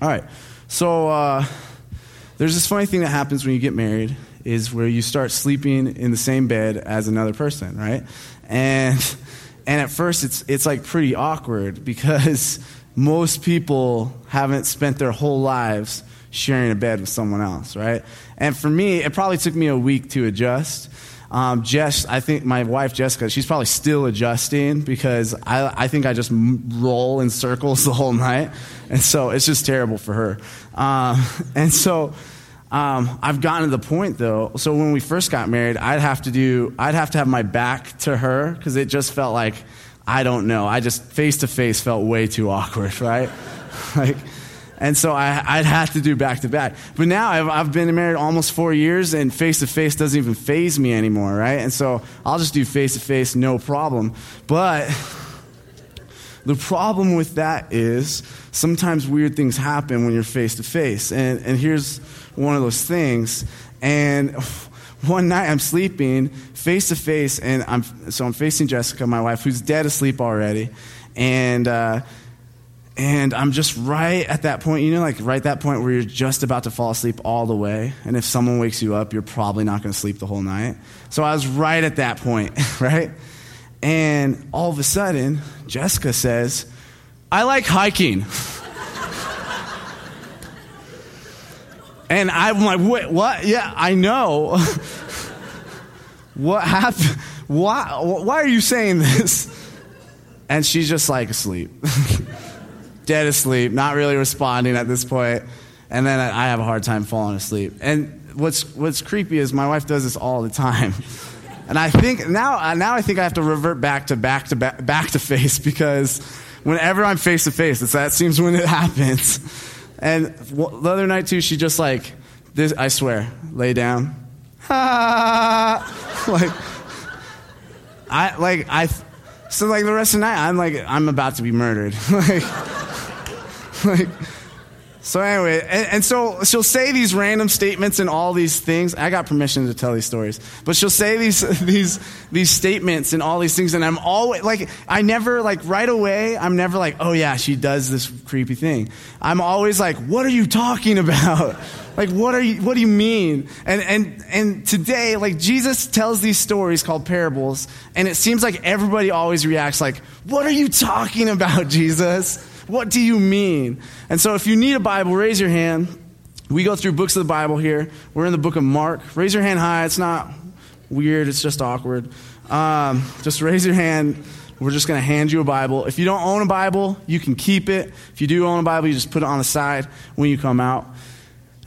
All right. So uh, there's this funny thing that happens when you get married is where you start sleeping in the same bed as another person, right? And and at first it's it's like pretty awkward because most people haven't spent their whole lives sharing a bed with someone else, right? And for me, it probably took me a week to adjust. Um, Jess, I think my wife Jessica, she's probably still adjusting because I, I think I just roll in circles the whole night, and so it's just terrible for her. Um, and so um, I've gotten to the point though. So when we first got married, I'd have to do, I'd have to have my back to her because it just felt like I don't know. I just face to face felt way too awkward, right? like and so I, would have to do back to back. But now I've, I've been married almost four years, and face to face doesn't even faze me anymore, right? And so I'll just do face to face, no problem. But the problem with that is sometimes weird things happen when you're face to face. And and here's one of those things. And one night I'm sleeping face to face, and I'm so I'm facing Jessica, my wife, who's dead asleep already, and. Uh, and I'm just right at that point, you know, like right that point where you're just about to fall asleep all the way. And if someone wakes you up, you're probably not going to sleep the whole night. So I was right at that point, right? And all of a sudden, Jessica says, I like hiking. and I'm like, wait, what? Yeah, I know. what happened? Why, why are you saying this? And she's just like asleep dead asleep, not really responding at this point, and then I have a hard time falling asleep. And what's what's creepy is my wife does this all the time. And I think now, now I think I have to revert back to back to back, back to face because whenever I'm face to face, that seems when it happens. And the other night too, she just like this. I swear, lay down, like I like I. So like the rest of the night, I'm like I'm about to be murdered. like like, so anyway, and, and, so she'll say these random statements and all these things. I got permission to tell these stories, but she'll say these these these statements and all these things, and I'm always like, I never like right away. I'm never like, oh yeah, she does this creepy thing. I'm always like, what are you talking about? Like, what are you? What do you mean? And and and today, like Jesus tells these stories called parables, and it seems like everybody always reacts like, what are you talking about, Jesus? What do you mean? And so if you need a Bible, raise your hand. We go through books of the Bible here. We're in the book of Mark. Raise your hand high. It's not weird, it's just awkward. Um, just raise your hand. We're just going to hand you a Bible. If you don't own a Bible, you can keep it. If you do own a Bible, you just put it on the side when you come out.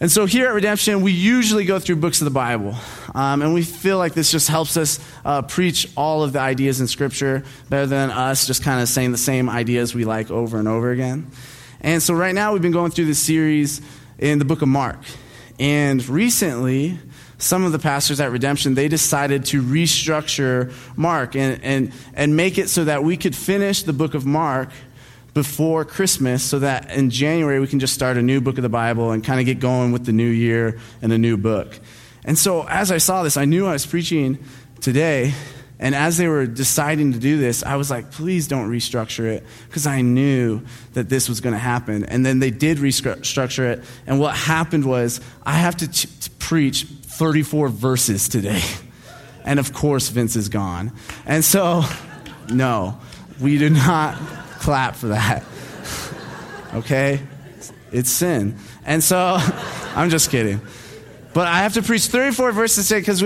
And so here at Redemption, we usually go through books of the Bible. Um, and we feel like this just helps us uh, preach all of the ideas in Scripture better than us just kind of saying the same ideas we like over and over again. And so right now, we've been going through this series in the book of Mark. And recently, some of the pastors at Redemption, they decided to restructure Mark and, and, and make it so that we could finish the book of Mark before Christmas so that in January we can just start a new book of the Bible and kind of get going with the new year and a new book. And so as I saw this, I knew I was preaching today. And as they were deciding to do this, I was like, please don't restructure it because I knew that this was going to happen. And then they did restructure it. And what happened was I have to, t- to preach 34 verses today. And of course, Vince is gone. And so, no, we do not clap for that. okay? It's sin. And so, I'm just kidding. But I have to preach 34 verses today because,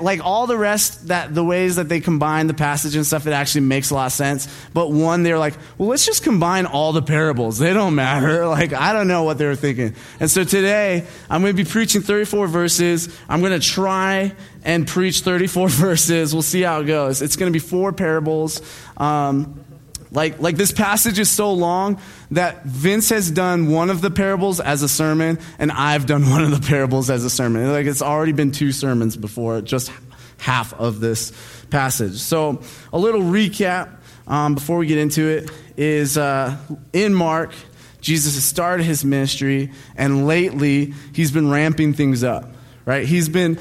like all the rest, that the ways that they combine the passage and stuff, it actually makes a lot of sense. But one, they're like, well, let's just combine all the parables. They don't matter. Like, I don't know what they were thinking. And so today, I'm going to be preaching 34 verses. I'm going to try and preach 34 verses. We'll see how it goes. It's going to be four parables. Um, like, like this passage is so long that Vince has done one of the parables as a sermon, and I've done one of the parables as a sermon. Like it's already been two sermons before, just half of this passage. So, a little recap um, before we get into it is uh, in Mark, Jesus has started his ministry, and lately he's been ramping things up. Right? He's been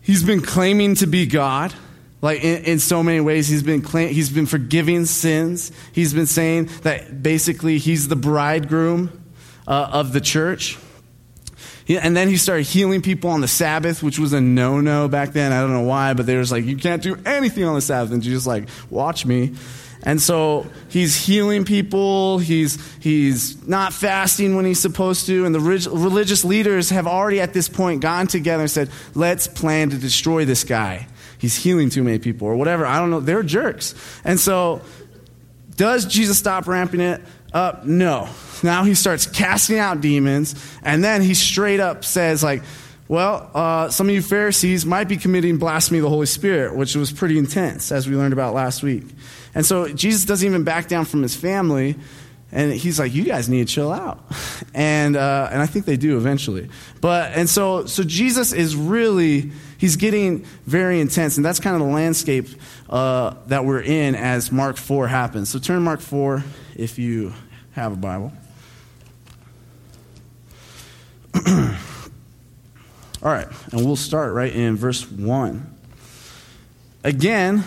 he's been claiming to be God. Like in, in, so many ways, he's been claim, he's been forgiving sins. He's been saying that basically he's the bridegroom uh, of the church. And then he started healing people on the Sabbath, which was a no no back then. I don't know why, but they was like, you can't do anything on the Sabbath. And Jesus like, watch me. And so he's healing people. He's, he's not fasting when he's supposed to. And the religious leaders have already at this point gone together and said, let's plan to destroy this guy. He's healing too many people or whatever. I don't know. They're jerks. And so does Jesus stop ramping it up? No. Now he starts casting out demons. And then he straight up says, like, well, uh, some of you Pharisees might be committing blasphemy of the Holy Spirit, which was pretty intense, as we learned about last week. And so Jesus doesn't even back down from his family. And he's like, you guys need to chill out. And, uh, and I think they do eventually. But, and so, so Jesus is really, he's getting very intense. And that's kind of the landscape uh, that we're in as Mark 4 happens. So turn Mark 4 if you have a Bible. All right, and we'll start right in verse 1. Again,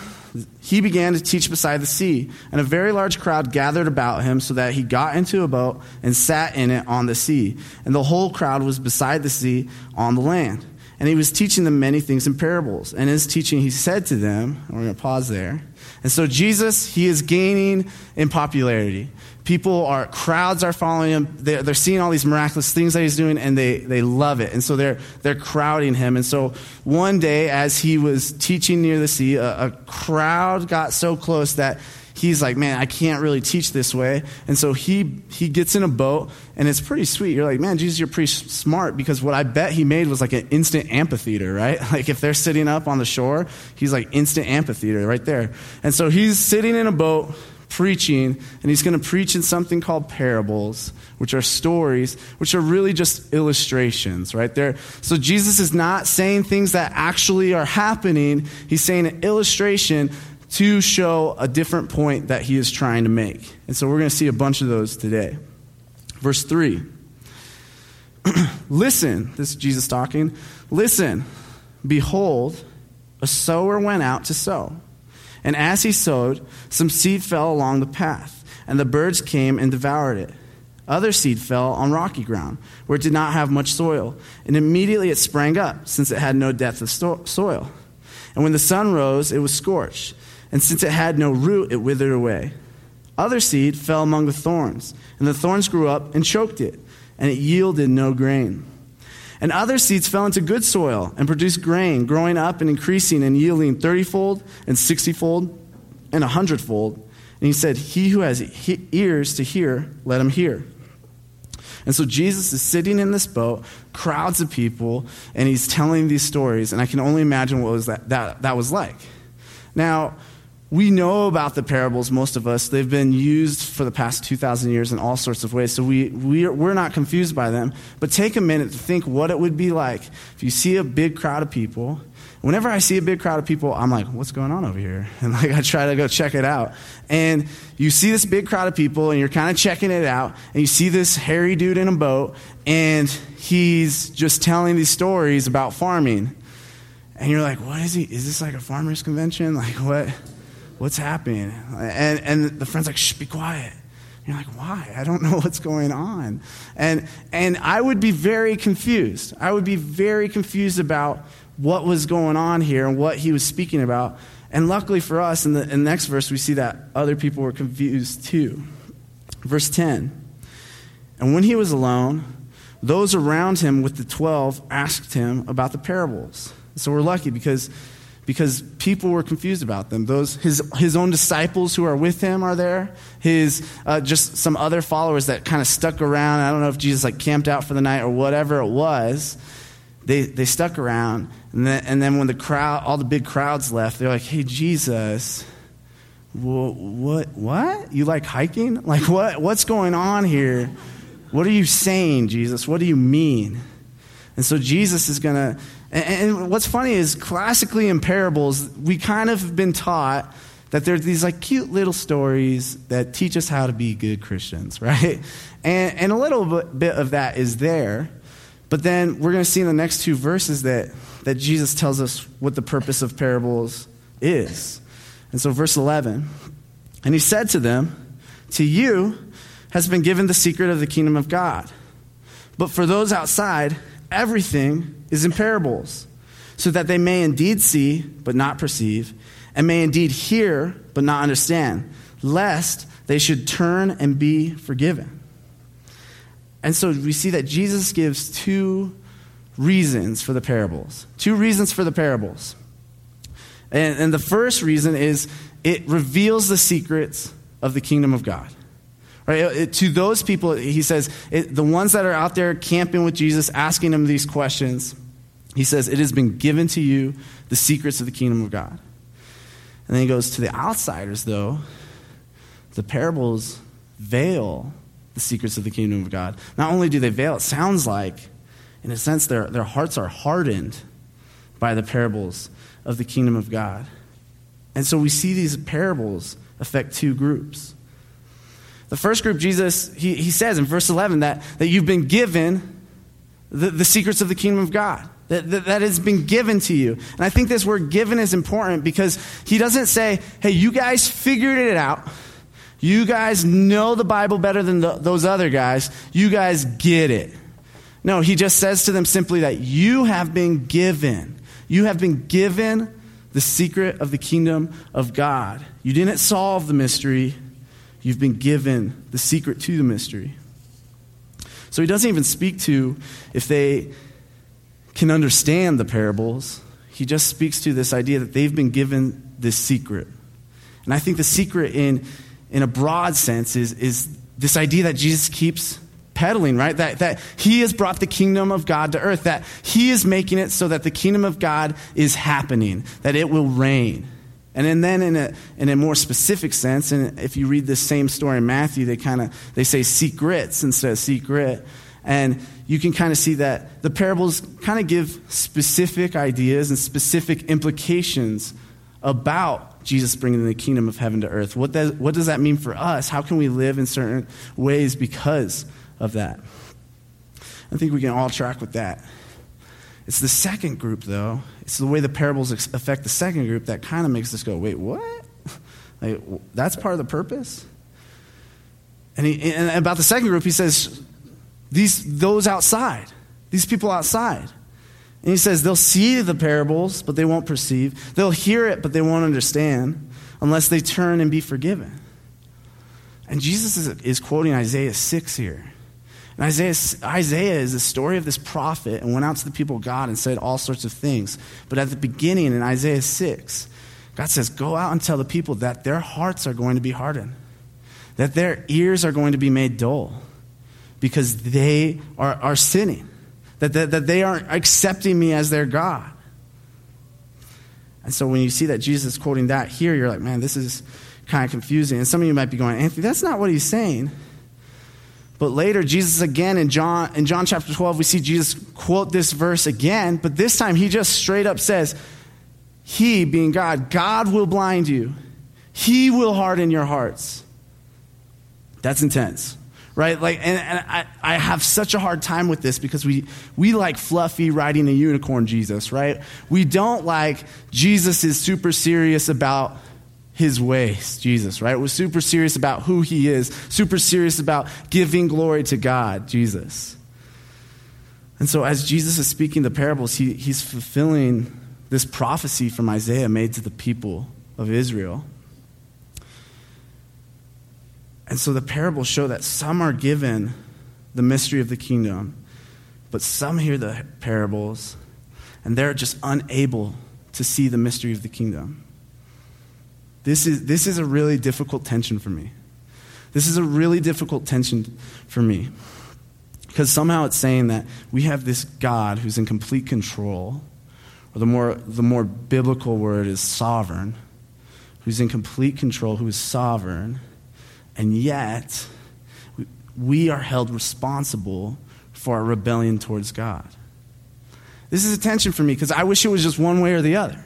he began to teach beside the sea, and a very large crowd gathered about him, so that he got into a boat and sat in it on the sea. And the whole crowd was beside the sea on the land. And he was teaching them many things in parables. And in his teaching, he said to them, we're going to pause there. And so Jesus, he is gaining in popularity people are crowds are following him they're, they're, seeing all these miraculous things that he's doing and they, they love it and so they're, they're crowding him and so one day as he was teaching near the sea a, a crowd got so close that he's like man i can't really teach this way. And so he he gets in a boat and it's pretty sweet. You're like man jesus you're pretty smart because what i bet he made was like an instant amphitheater right? Like if they're sitting up on the shore he's like instant amphitheater right there. And so he's sitting in a boat preaching, and he's going to preach in something called parables, which are stories, which are really just illustrations, right there. So Jesus is not saying things that actually are happening, he's saying an illustration to show a different point that he is trying to make. And so we're going to see a bunch of those today. Verse 3. Listen, this is Jesus talking. Listen, behold, a sower went out to sow. And as he sowed, some seed fell along the path, and the birds came and devoured it. Other seed fell on rocky ground, where it did not have much soil, and immediately it sprang up, since it had no depth of soil. And when the sun rose, it was scorched, and since it had no root, it withered away. Other seed fell among the thorns, and the thorns grew up and choked it, and it yielded no grain. And other seeds fell into good soil and produced grain, growing up and increasing and yielding thirtyfold and sixtyfold and a hundredfold. And he said, He who has ears to hear, let him hear. And so Jesus is sitting in this boat, crowds of people, and he's telling these stories. And I can only imagine what was that, that, that was like. Now, we know about the parables, most of us. They've been used for the past 2,000 years in all sorts of ways, so we, we are, we're not confused by them. But take a minute to think what it would be like if you see a big crowd of people. Whenever I see a big crowd of people, I'm like, what's going on over here? And like, I try to go check it out. And you see this big crowd of people, and you're kind of checking it out, and you see this hairy dude in a boat, and he's just telling these stories about farming. And you're like, what is he? Is this like a farmer's convention? Like, what? What's happening? And, and the friend's like, shh, be quiet. You're like, why? I don't know what's going on. And, and I would be very confused. I would be very confused about what was going on here and what he was speaking about. And luckily for us, in the, in the next verse, we see that other people were confused too. Verse 10 And when he was alone, those around him with the twelve asked him about the parables. So we're lucky because because people were confused about them. Those his his own disciples who are with him are there. His uh, just some other followers that kind of stuck around. I don't know if Jesus like camped out for the night or whatever it was. They they stuck around, and then and then when the crowd, all the big crowds left, they're like, "Hey Jesus, what what you like hiking? Like what what's going on here? What are you saying, Jesus? What do you mean?" And so Jesus is going to and, what's funny is classically in parables, we kind of have been taught that there's these like cute little stories that teach us how to be good Christians, right? And, and a little bit of that is there. But then we're going to see in the next two verses that, that Jesus tells us what the purpose of parables is. And so, verse 11, and he said to them, To you has been given the secret of the kingdom of God. But for those outside, everything is in parables, so that they may indeed see, but not perceive, and may indeed hear, but not understand, lest they should turn and be forgiven. And so we see that Jesus gives two reasons for the parables. Two reasons for the parables. And, and the first reason is it reveals the secrets of the kingdom of God. Right? To those people, he says, the ones that are out there camping with Jesus, asking him these questions, he says, It has been given to you the secrets of the kingdom of God. And then he goes to the outsiders, though, the parables veil the secrets of the kingdom of God. Not only do they veil, it sounds like, in a sense, their, their hearts are hardened by the parables of the kingdom of God. And so we see these parables affect two groups. The first group, Jesus, he, he says in verse 11 that, that you've been given the, the secrets of the kingdom of God. That, that, that, has been given to you. And I think this word given is important because he doesn't say, hey, you guys figured it out. You guys know the Bible better than the, those other guys. You guys get it. No, he just says to them simply that you have been given. You have been given the secret of the kingdom of God. You didn't solve the mystery, you've been given the secret to the mystery. So he doesn't even speak to if they can understand the parables. He just speaks to this idea that they've been given this secret. And I think the secret in, in a broad sense is, is this idea that Jesus keeps peddling, right? That, that he has brought the kingdom of God to earth, that he is making it so that the kingdom of God is happening, that it will reign. And then in a, in a more specific sense, and if you read this same story in Matthew, they kind of, they say secrets instead of secret. And you can kind of see that the parables kind of give specific ideas and specific implications about Jesus bringing the kingdom of heaven to earth. What what does that mean for us? How can we live in certain ways because of that. I think we can all track with that. It's the second group, though. It's the way the parables affect the second group that kind of makes us go, wait, what? like, that's part of the purpose? And, he, and about the second group, he says, these, those outside, these people outside. And he says, they'll see the parables, but they won't perceive. They'll hear it, but they won't understand unless they turn and be forgiven. And Jesus is, is quoting Isaiah 6 here. And Isaiah, Isaiah is the story of this prophet and went out to the people of God and said all sorts of things. But at the beginning in Isaiah 6, God says, Go out and tell the people that their hearts are going to be hardened, that their ears are going to be made dull because they are, are sinning, that, that, that they aren't accepting me as their God. And so when you see that Jesus quoting that here, you're like, man, this is kind of confusing. And some of you might be going, Anthony, that's not what he's saying. But later, Jesus again in John, in John chapter 12, we see Jesus quote this verse again, but this time he just straight up says, He, being God, God will blind you, He will harden your hearts. That's intense. Right? Like, and, and I, I have such a hard time with this because we, we like fluffy riding a unicorn Jesus, right? We don't like Jesus is super serious about his ways, Jesus, right? Was super serious about who he is, super serious about giving glory to God, Jesus. And so, as Jesus is speaking the parables, he, he's fulfilling this prophecy from Isaiah made to the people of Israel. And so, the parables show that some are given the mystery of the kingdom, but some hear the parables and they're just unable to see the mystery of the kingdom. This is, this is a really difficult tension for me. This is a really difficult tension for me. Because somehow it's saying that we have this God who's in complete control, or the more, the more biblical word is sovereign, who's in complete control, who is sovereign, and yet we are held responsible for our rebellion towards God. This is a tension for me because I wish it was just one way or the other.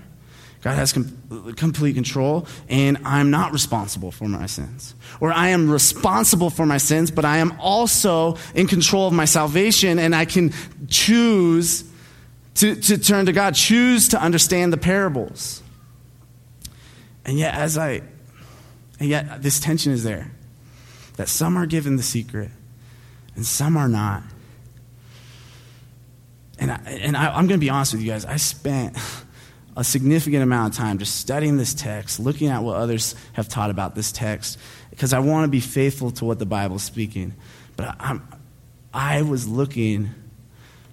God has com- complete control, and I'm not responsible for my sins. Or I am responsible for my sins, but I am also in control of my salvation, and I can choose to, to turn to God, choose to understand the parables. And yet, as I, and yet this tension is there that some are given the secret and some are not. And, I, and I, I'm going to be honest with you guys, I spent a significant amount of time just studying this text, looking at what others have taught about this text, because I want to be faithful to what the Bible is speaking. But I'm, I was looking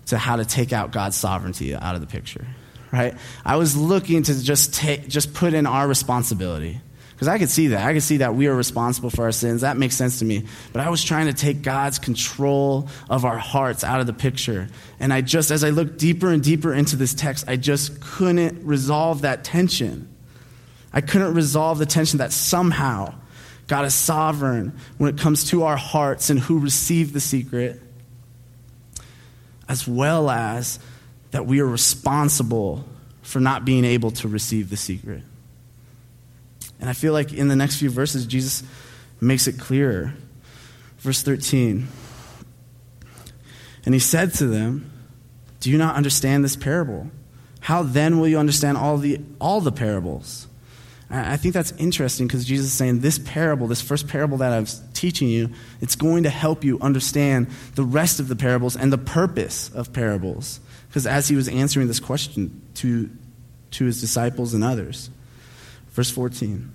to how to take out God's sovereignty out of the picture, right? I was looking to just take, just put in our responsibility. Because I could see that. I could see that we are responsible for our sins. That makes sense to me. But I was trying to take God's control of our hearts out of the picture. And I just, as I looked deeper and deeper into this text, I just couldn't resolve that tension. I couldn't resolve the tension that somehow God is sovereign when it comes to our hearts and who receive the secret, as well as that we are responsible for not being able to receive the secret. And I feel like in the next few verses, Jesus makes it clearer. Verse 13. And he said to them, Do you not understand this parable? How then will you understand all the, all the parables? I think that's interesting because Jesus is saying this parable, this first parable that I'm teaching you, it's going to help you understand the rest of the parables and the purpose of parables. Because as he was answering this question to, to his disciples and others, Verse 14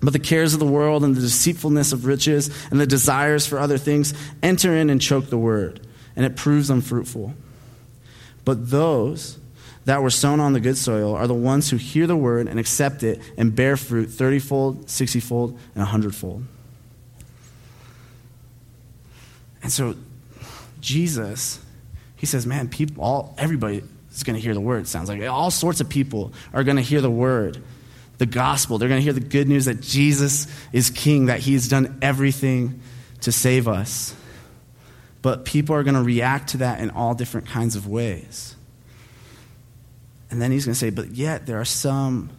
But the cares of the world and the deceitfulness of riches and the desires for other things enter in and choke the word, and it proves unfruitful. But those that were sown on the good soil are the ones who hear the word and accept it and bear fruit thirtyfold, sixtyfold, and a hundredfold. And so Jesus, he says, man, people, all everybody is going to hear the word. Sounds like all sorts of people are going to hear the word the gospel. They're going to hear the good news that Jesus is king, that he's done everything to save us. But people are going to react to that in all different kinds of ways. And then he's going to say, but yet there are some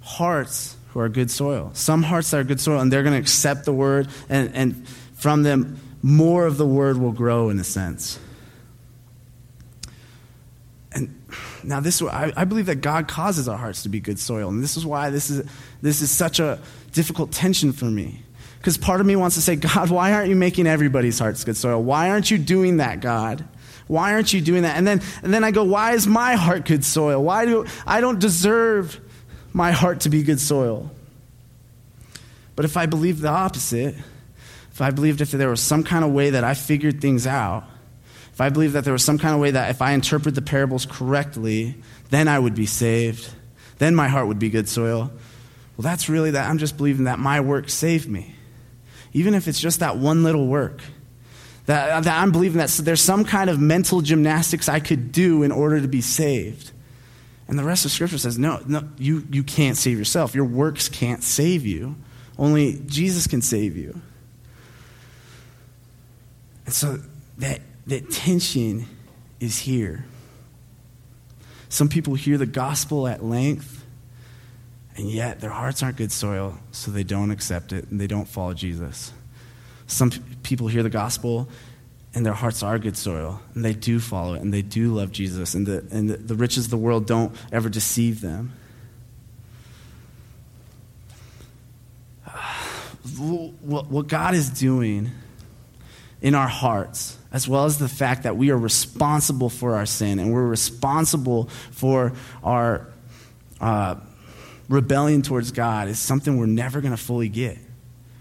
hearts who are good soil. Some hearts that are good soil, and they're going to accept the word, and, and from them, more of the word will grow in a sense. And now, this I, I believe that God causes our hearts to be good soil, and this is why this is this is such a difficult tension for me. Because part of me wants to say, God, why aren't you making everybody's hearts good soil? Why aren't you doing that, God? Why aren't you doing that? And then, and then I go, why is my heart good soil? Why do I don't deserve my heart to be good soil? But if I believed the opposite, if I believed if there was some kind of way that I figured things out, if I believed that there was some kind of way that if I interpret the parables correctly, then I would be saved, then my heart would be good soil. Well, that's really that I'm just believing that my work saved me. Even if it's just that one little work. That, that I'm believing that there's some kind of mental gymnastics I could do in order to be saved. And the rest of Scripture says, no, no you, you can't save yourself. Your works can't save you. Only Jesus can save you. And so that that tension is here. Some people hear the gospel at length, and yet their hearts aren't good soil, so they don't accept it and they don't follow Jesus. Some people hear the gospel and their hearts are good soil, and they do follow it, and they do love Jesus, and the, and the, the riches of the world don't ever deceive them. What God is doing in our hearts as well as the fact that we are responsible for our sin and we're responsible for our uh, rebellion towards God is something we're never going to fully get.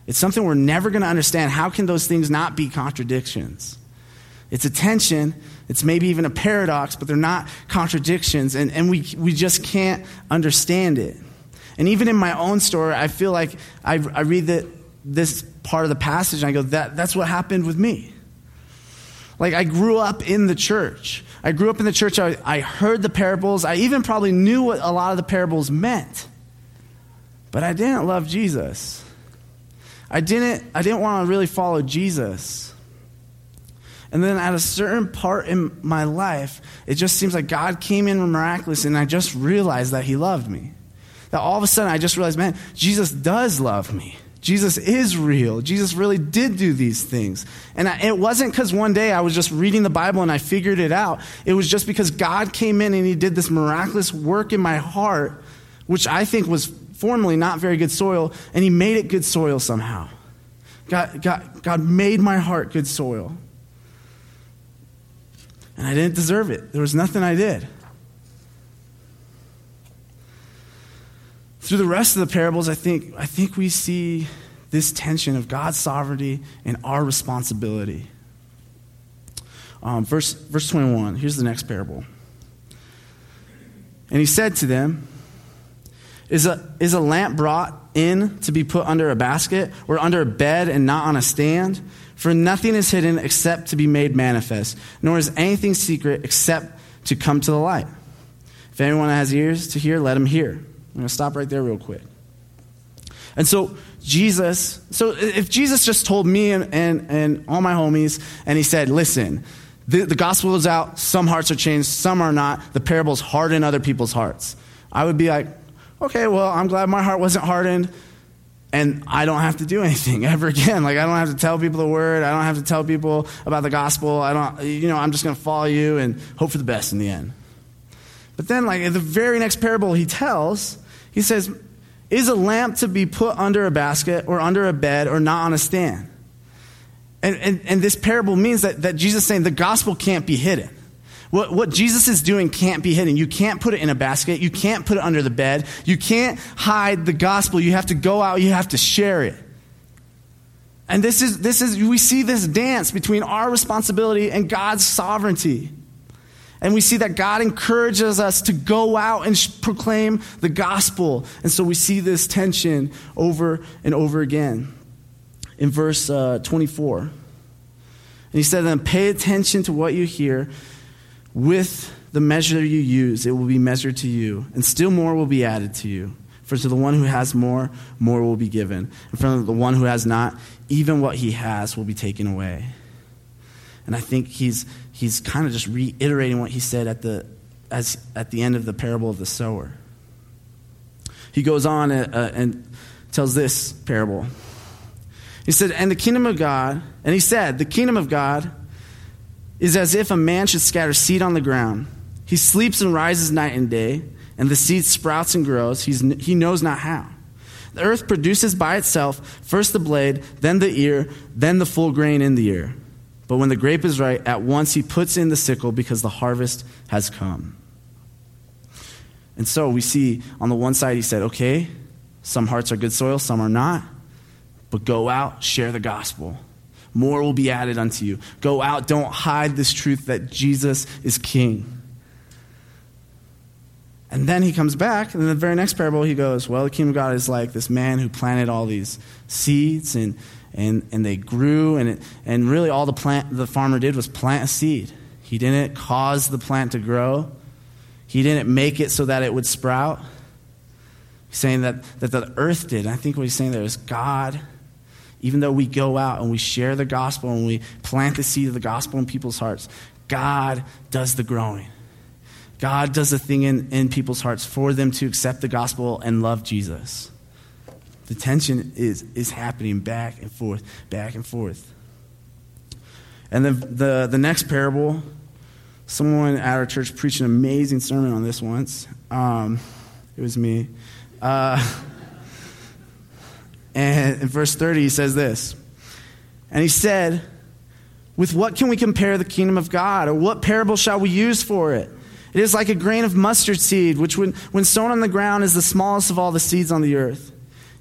It's something we're never going to understand. How can those things not be contradictions? It's a tension, it's maybe even a paradox, but they're not contradictions, and, and we, we just can't understand it. And even in my own story, I feel like I, I read the, this part of the passage and I go, that, that's what happened with me. Like, I grew up in the church. I grew up in the church. I, I heard the parables. I even probably knew what a lot of the parables meant. But I didn't love Jesus. I didn't, I didn't want to really follow Jesus. And then at a certain part in my life, it just seems like God came in miraculous, and I just realized that He loved me. That all of a sudden I just realized, man, Jesus does love me. Jesus is real. Jesus really did do these things. And I, it wasn't because one day I was just reading the Bible and I figured it out. It was just because God came in and He did this miraculous work in my heart, which I think was formerly not very good soil, and He made it good soil somehow. God, God, God made my heart good soil. And I didn't deserve it. There was nothing I did. Through the rest of the parables, I think, I think we see this tension of God's sovereignty and our responsibility. Um, verse, verse 21, here's the next parable. And he said to them, is a, is a lamp brought in to be put under a basket or under a bed and not on a stand? For nothing is hidden except to be made manifest, nor is anything secret except to come to the light. If anyone has ears to hear, let him hear. I'm going to stop right there real quick. And so, Jesus, so if Jesus just told me and, and, and all my homies, and he said, listen, the, the gospel is out, some hearts are changed, some are not, the parables harden other people's hearts. I would be like, okay, well, I'm glad my heart wasn't hardened, and I don't have to do anything ever again. Like, I don't have to tell people the word, I don't have to tell people about the gospel. I don't, you know, I'm just going to follow you and hope for the best in the end. But then, like, the very next parable he tells, he says, Is a lamp to be put under a basket or under a bed or not on a stand? And, and, and this parable means that, that Jesus is saying the gospel can't be hidden. What, what Jesus is doing can't be hidden. You can't put it in a basket. You can't put it under the bed. You can't hide the gospel. You have to go out. You have to share it. And this is, this is, we see this dance between our responsibility and God's sovereignty. And we see that God encourages us to go out and proclaim the gospel. And so we see this tension over and over again. In verse uh, 24, and he said, Then pay attention to what you hear. With the measure you use, it will be measured to you, and still more will be added to you. For to the one who has more, more will be given. And from the one who has not, even what he has will be taken away. And I think he's he's kind of just reiterating what he said at the, as, at the end of the parable of the sower. He goes on uh, uh, and tells this parable. He said, And the kingdom of God, and he said, The kingdom of God is as if a man should scatter seed on the ground. He sleeps and rises night and day, and the seed sprouts and grows. He's, he knows not how. The earth produces by itself first the blade, then the ear, then the full grain in the ear. But when the grape is ripe, at once he puts in the sickle because the harvest has come. And so we see on the one side, he said, okay, some hearts are good soil, some are not. But go out, share the gospel. More will be added unto you. Go out, don't hide this truth that Jesus is king. And then he comes back, and in the very next parable, he goes, Well, the kingdom of God is like this man who planted all these seeds and and, and they grew, and, it, and really all the, plant, the farmer did was plant a seed. He didn't cause the plant to grow, he didn't make it so that it would sprout. He's saying that, that the earth did. And I think what he's saying there is God, even though we go out and we share the gospel and we plant the seed of the gospel in people's hearts, God does the growing. God does the thing in, in people's hearts for them to accept the gospel and love Jesus. The tension is, is happening back and forth, back and forth. And the, the, the next parable, someone at our church preached an amazing sermon on this once. Um, it was me. Uh, and in verse 30, he says this And he said, With what can we compare the kingdom of God? Or what parable shall we use for it? It is like a grain of mustard seed, which, when, when sown on the ground, is the smallest of all the seeds on the earth.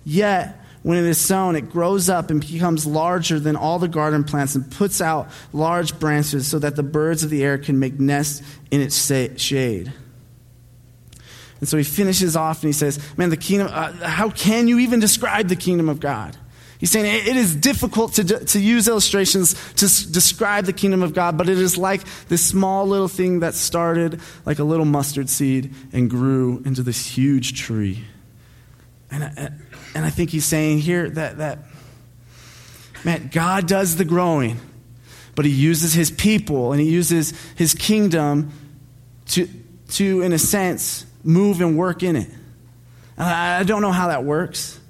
Yet, when it is sown, it grows up and becomes larger than all the garden plants and puts out large branches so that the birds of the air can make nests in its shade. And so he finishes off and he says, Man, the kingdom, uh, how can you even describe the kingdom of God? He's saying it is difficult to, to use illustrations to s- describe the kingdom of God, but it is like this small little thing that started like a little mustard seed and grew into this huge tree. And, uh, and I think he's saying here that, that, man, God does the growing, but he uses his people and he uses his kingdom to, to in a sense, move and work in it. I don't know how that works,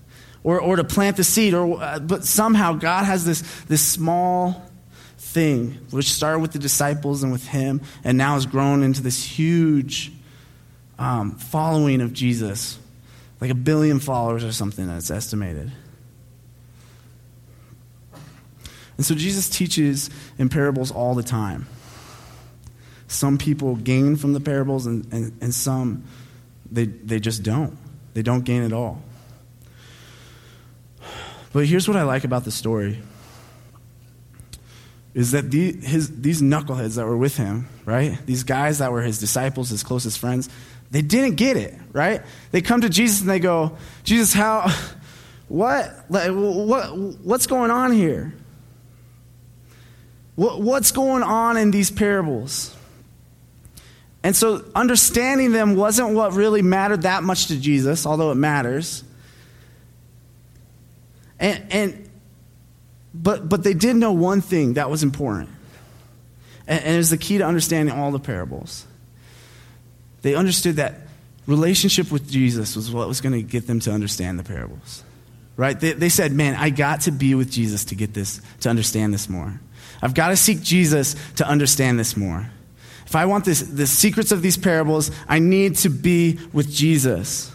or, or to plant the seed, or, uh, but somehow God has this, this small thing, which started with the disciples and with him, and now has grown into this huge um, following of Jesus, like a billion followers or something that's estimated. And so Jesus teaches in parables all the time. Some people gain from the parables, and, and, and some they, they just don't. They don't gain at all. But here's what I like about the story is that the, his, these knuckleheads that were with him, right? These guys that were his disciples, his closest friends, they didn't get it, right? They come to Jesus and they go, Jesus, how, what, what, what's going on here? What, what's going on in these parables? And so understanding them wasn't what really mattered that much to Jesus, although it matters. And, and but, but they did know one thing that was important. And, and it was the key to understanding all the parables. They understood that relationship with Jesus was what was going to get them to understand the parables. Right? They, they said, man, I got to be with Jesus to get this, to understand this more. I've got to seek Jesus to understand this more. If I want this, the secrets of these parables, I need to be with Jesus.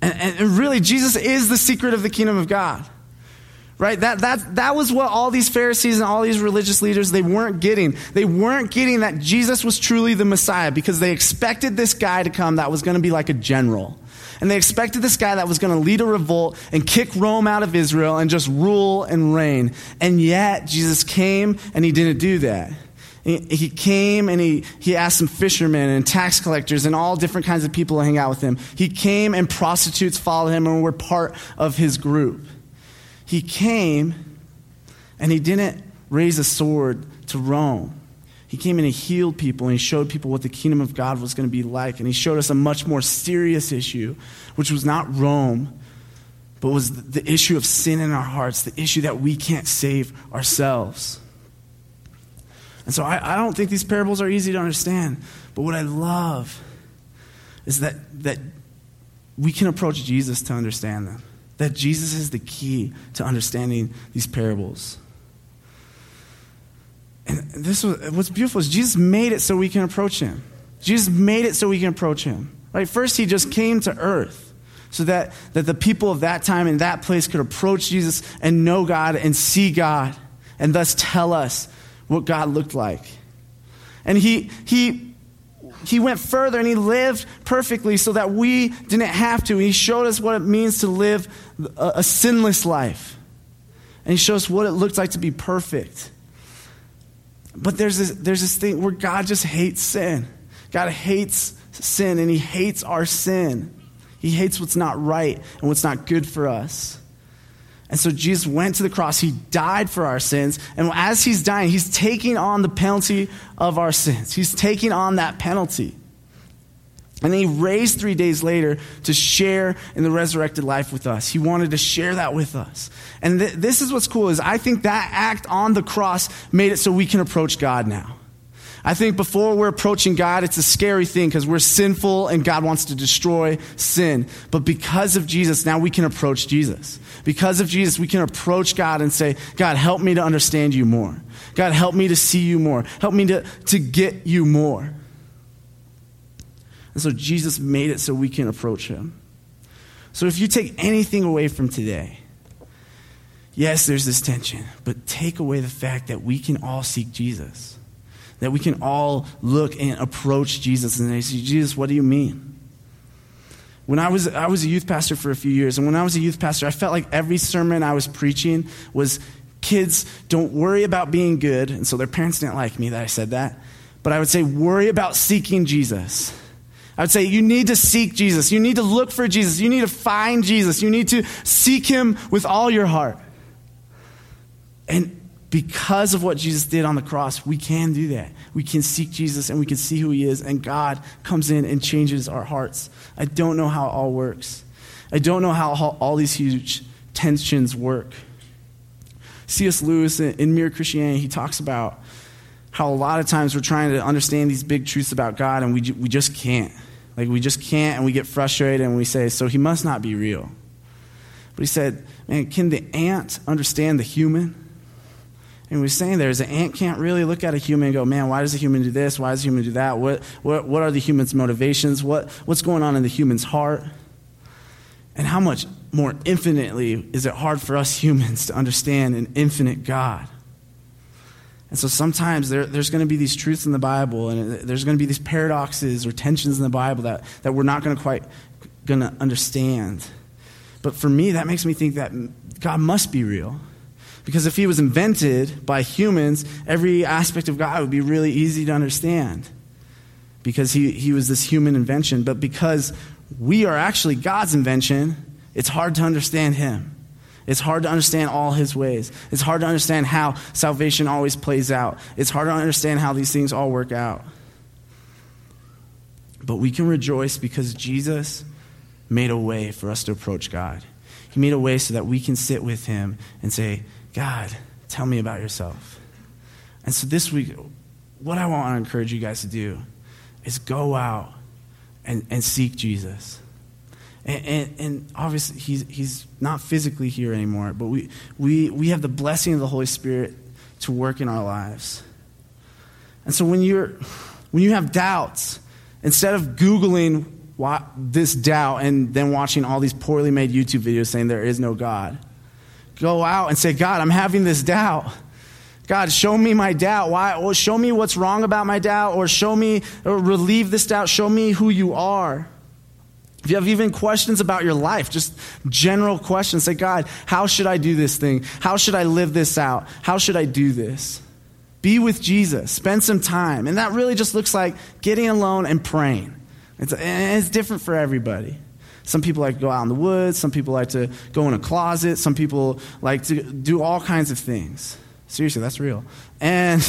And, and, really, Jesus is the secret of the kingdom of God. Right? That, that, that was what all these Pharisees and all these religious leaders, they weren't getting. They weren't getting that Jesus was truly the Messiah because they expected this guy to come that was going to be like a general. And they expected this guy that was going to lead a revolt and kick Rome out of Israel and just rule and reign. And yet, Jesus came and he didn't do that. He came and he, he asked some fishermen and tax collectors and all different kinds of people to hang out with him. He came and prostitutes followed him and were part of his group. He came and he didn't raise a sword to Rome. He came and he healed people and he showed people what the kingdom of God was going to be like. And he showed us a much more serious issue, which was not Rome, but was the issue of sin in our hearts, the issue that we can't save ourselves. And so I, I don't think these parables are easy to understand. But what I love is that, that we can approach Jesus to understand them. That Jesus is the key to understanding these parables. And this was, what's beautiful is Jesus made it so we can approach him. Jesus made it so we can approach him. Right? First, he just came to earth so that, that the people of that time and that place could approach Jesus and know God and see God and thus tell us what God looked like. And he, he, he went further and he lived perfectly so that we didn't have to. He showed us what it means to live a, a sinless life. And he showed us what it looks like to be perfect. But there's this, there's this thing where God just hates sin. God hates sin and He hates our sin. He hates what's not right and what's not good for us. And so Jesus went to the cross. He died for our sins. And as He's dying, He's taking on the penalty of our sins. He's taking on that penalty. And then he raised three days later to share in the resurrected life with us. He wanted to share that with us. And th- this is what's cool is I think that act on the cross made it so we can approach God now. I think before we're approaching God, it's a scary thing because we're sinful and God wants to destroy sin. But because of Jesus, now we can approach Jesus. Because of Jesus, we can approach God and say, God, help me to understand you more. God, help me to see you more. Help me to, to get you more. And so Jesus made it so we can approach him. So if you take anything away from today, yes, there's this tension, but take away the fact that we can all seek Jesus. That we can all look and approach Jesus and they say, Jesus, what do you mean? When I was, I was a youth pastor for a few years, and when I was a youth pastor, I felt like every sermon I was preaching was kids, don't worry about being good. And so their parents didn't like me that I said that. But I would say, worry about seeking Jesus. I would say you need to seek Jesus. You need to look for Jesus. You need to find Jesus. You need to seek him with all your heart. And because of what Jesus did on the cross, we can do that. We can seek Jesus and we can see who he is, and God comes in and changes our hearts. I don't know how it all works. I don't know how all these huge tensions work. C.S. Lewis in, Mere Christianity, he talks about how a lot of times we're trying to understand these big truths about God and we, we just can't. Like, we just can't, and we get frustrated and we say, so he must not be real. But he said, man, can the ant understand the human? And we are saying there is an ant can't really look at a human and go, man, why does a human do this? Why does a human do that? What, what, what are the human's motivations? What, what's going on in the human's heart? And how much more infinitely is it hard for us humans to understand an infinite God? And so sometimes there, there's going to be these truths in the Bible, and there's going to be these paradoxes or tensions in the Bible that, that we're not going to quite going to understand. But for me, that makes me think that God must be real. Because if he was invented by humans, every aspect of God would be really easy to understand. Because he, he was this human invention. But because we are actually God's invention, it's hard to understand him. It's hard to understand all his ways. It's hard to understand how salvation always plays out. It's hard to understand how these things all work out. But we can rejoice because Jesus made a way for us to approach God. He made a way so that we can sit with him and say, God, tell me about yourself. And so this week, what I want to encourage you guys to do is go out and, and seek Jesus. And, and, and, obviously, he's, he's not physically here anymore, but we, we, we have the blessing of the Holy Spirit to work in our lives. And so when, you're, when you have doubts, instead of Googling why, this doubt and then watching all these poorly made YouTube videos saying there is no God, go out and say, God, I'm having this doubt. God, show me my doubt. Why? Show me what's wrong about my doubt, or show me, or relieve this doubt. Show me who you are. If you have even questions about your life, just general questions, say, God, how should I do this thing? How should I live this out? How should I do this? Be with Jesus. Spend some time. And that really just looks like getting alone and praying. It's, and it's different for everybody. Some people like to go out in the woods. Some people like to go in a closet. Some people like to do all kinds of things. Seriously, that's real. And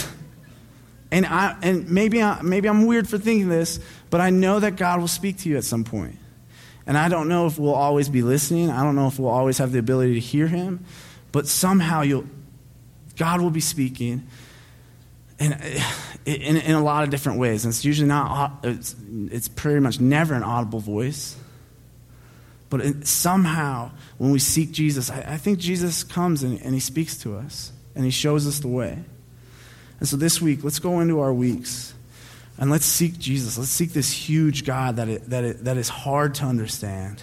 and I and maybe I, maybe I'm weird for thinking this, but I know that God will speak to you at some point. And I don't know if we'll always be listening. I don't know if we'll always have the ability to hear Him, but somehow you'll God will be speaking. And in, in a lot of different ways. And it's usually not, it's, it's pretty much never an audible voice. But somehow, when we seek Jesus, I, I think Jesus comes and, and he speaks to us and he shows us the way. And so this week, let's go into our weeks and let's seek Jesus. Let's seek this huge God that, it, that, it, that is hard to understand.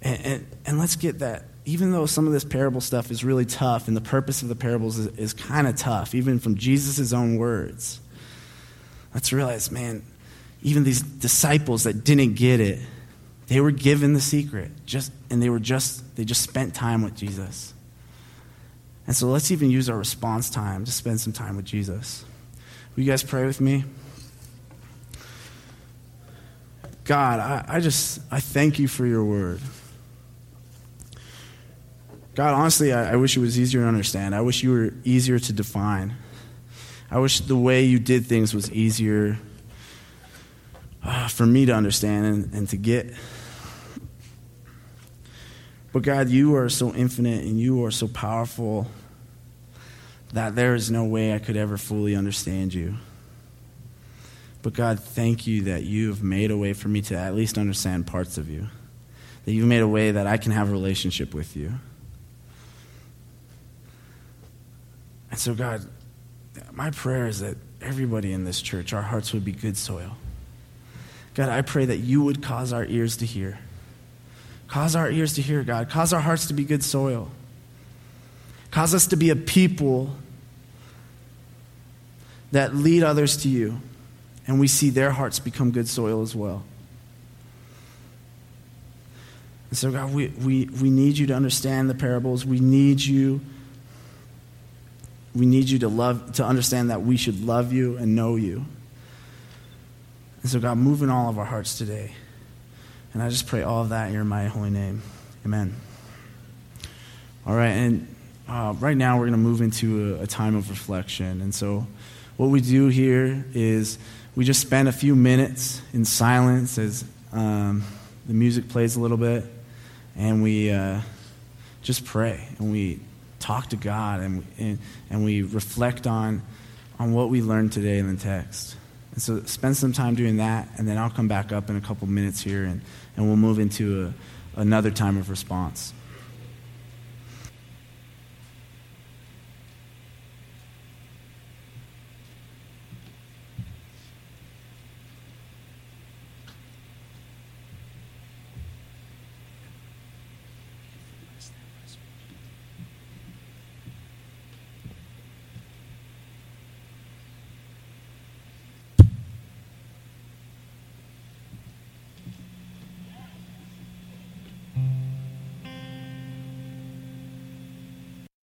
And, and, and, let's get that, even though some of this parable stuff is really tough and the purpose of the parables is, is kind of tough, even from Jesus' own words, let's realize, man, even these disciples that didn't get it, they were given the secret, just, and they were just, they just spent time with Jesus. And so let's even use our response time to spend some time with Jesus. Will you guys pray with me? God, I, I just, I thank you for your word. God, honestly, I, I wish it was easier to understand. I wish you were easier to define. I wish the way you did things was easier uh, for me to understand and, and to get. But God, you are so infinite and you are so powerful that there is no way I could ever fully understand you. But God, thank you that you have made a way for me to at least understand parts of you. That you've made a way that I can have a relationship with you. And so, God, my prayer is that everybody in this church, our hearts would be good soil. God, I pray that you would cause our ears to hear Cause our ears to hear, God. Cause our hearts to be good soil. Cause us to be a people that lead others to you, and we see their hearts become good soil as well. And so, God, we, we, we need you to understand the parables. We need you. We need you to love to understand that we should love you and know you. And so, God, move in all of our hearts today. And I just pray all of that in your mighty holy name. Amen. All right, and uh, right now we're going to move into a, a, time of reflection. And so, what we do here is we just spend a few minutes in silence as um, the music plays a little bit, and we uh, just pray and we talk to God and, and, and we reflect on, on what we learned today in the text. And so spend some time doing that, and then I'll come back up in a couple minutes here and, and we'll move into a, another time of response.